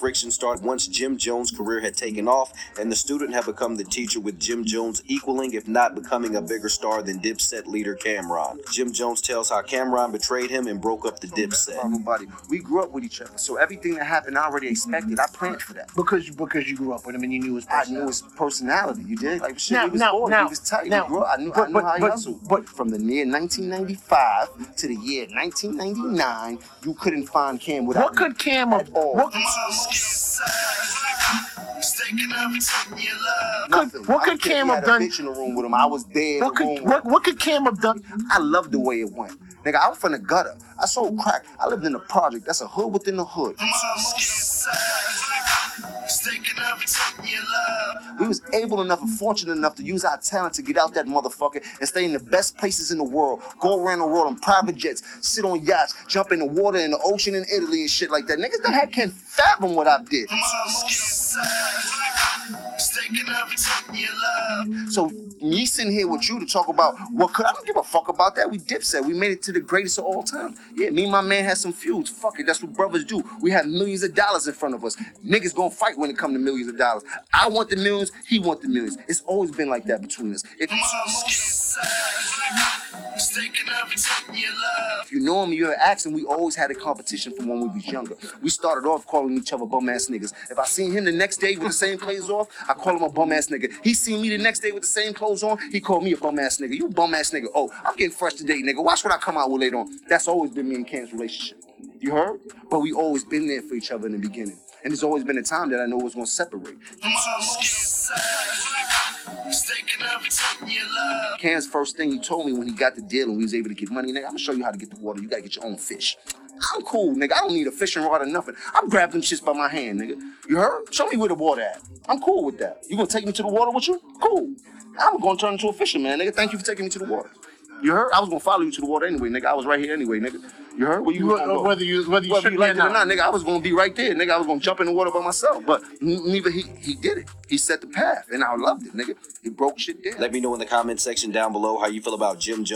friction started once Jim Jones' career had taken off, and the student had become the teacher with Jim Jones equaling, if not becoming, a bigger star than Dipset leader Cam'ron. Jim Jones tells how Cam'ron betrayed him and broke up the Dipset. We grew up with each other, so everything that happened, I already expected. I planned for that. Because you because you grew up with him and you knew his I personality. knew his personality. You did like shit. Now- he was now- bored. now- he was tight. now- he grew up. I knew. I but- knew but- how he but- hustled. but- from the year 1995 to the year 1999, you couldn't find Cam without What could Cam have? All. What, nothing. what could don't care if Cam have done- bitch in the room with him. I was. In what the could what, what could Cam have done? I love the way it went. Nigga, I was from the gutter. I sold crack. I lived in a project. That's a hood within the hood. We was able enough and fortunate enough to use our talent to get out that motherfucker and stay in the best places in the world. Go around the world on private jets, sit on yachts, jump in the water in the ocean in Italy and shit like that. Niggas that had can't fathom what I did. So me sitting here with you to talk about what could I don't give a fuck about that. We dipset. We made it to the greatest of all time. Yeah, me and my man had some feuds. Fuck it, that's what brothers do. We have millions of dollars in front of us. Niggas gonna fight when it come to millions of dollars. I want the millions, he want the millions. It's always been like that between us. If you know him, you're asking, we always had a competition from when we was younger. We started off calling each other bum ass niggas. If I seen him the next day with the same clothes off, I call him a bum ass nigga. He seen me the next day with the same clothes on, he called me a bum ass nigga. You bum ass nigga. Oh, I'm getting fresh today, nigga. Watch what I come out with later on. That's always been me and Cam's relationship. You heard? But we always been there for each other in the beginning. And there's always been a time that I know was gonna separate. Cam's first thing he told me when he got the deal and we was able to get money, nigga, I'm gonna show you how to get the water. You gotta get your own fish. I'm cool, nigga. I don't need a fishing rod or nothing. I'm grabbing shits by my hand, nigga. You heard? Show me where the water at. I'm cool with that. You gonna take me to the water with you? Cool. I'm gonna turn into a fisherman, nigga. Thank you for taking me to the water. You heard? I was gonna follow you to the water anyway, nigga. I was right here anyway, nigga. You heard? Where you, was gonna go? Whether you whether you Whether you like it or not, nigga, I was gonna be right there, nigga. I was gonna jump in the water by myself, but neither he he did it. He set the path, and I loved it, nigga. He broke shit down. Let me know in the comment section down below how you feel about Jim Jones.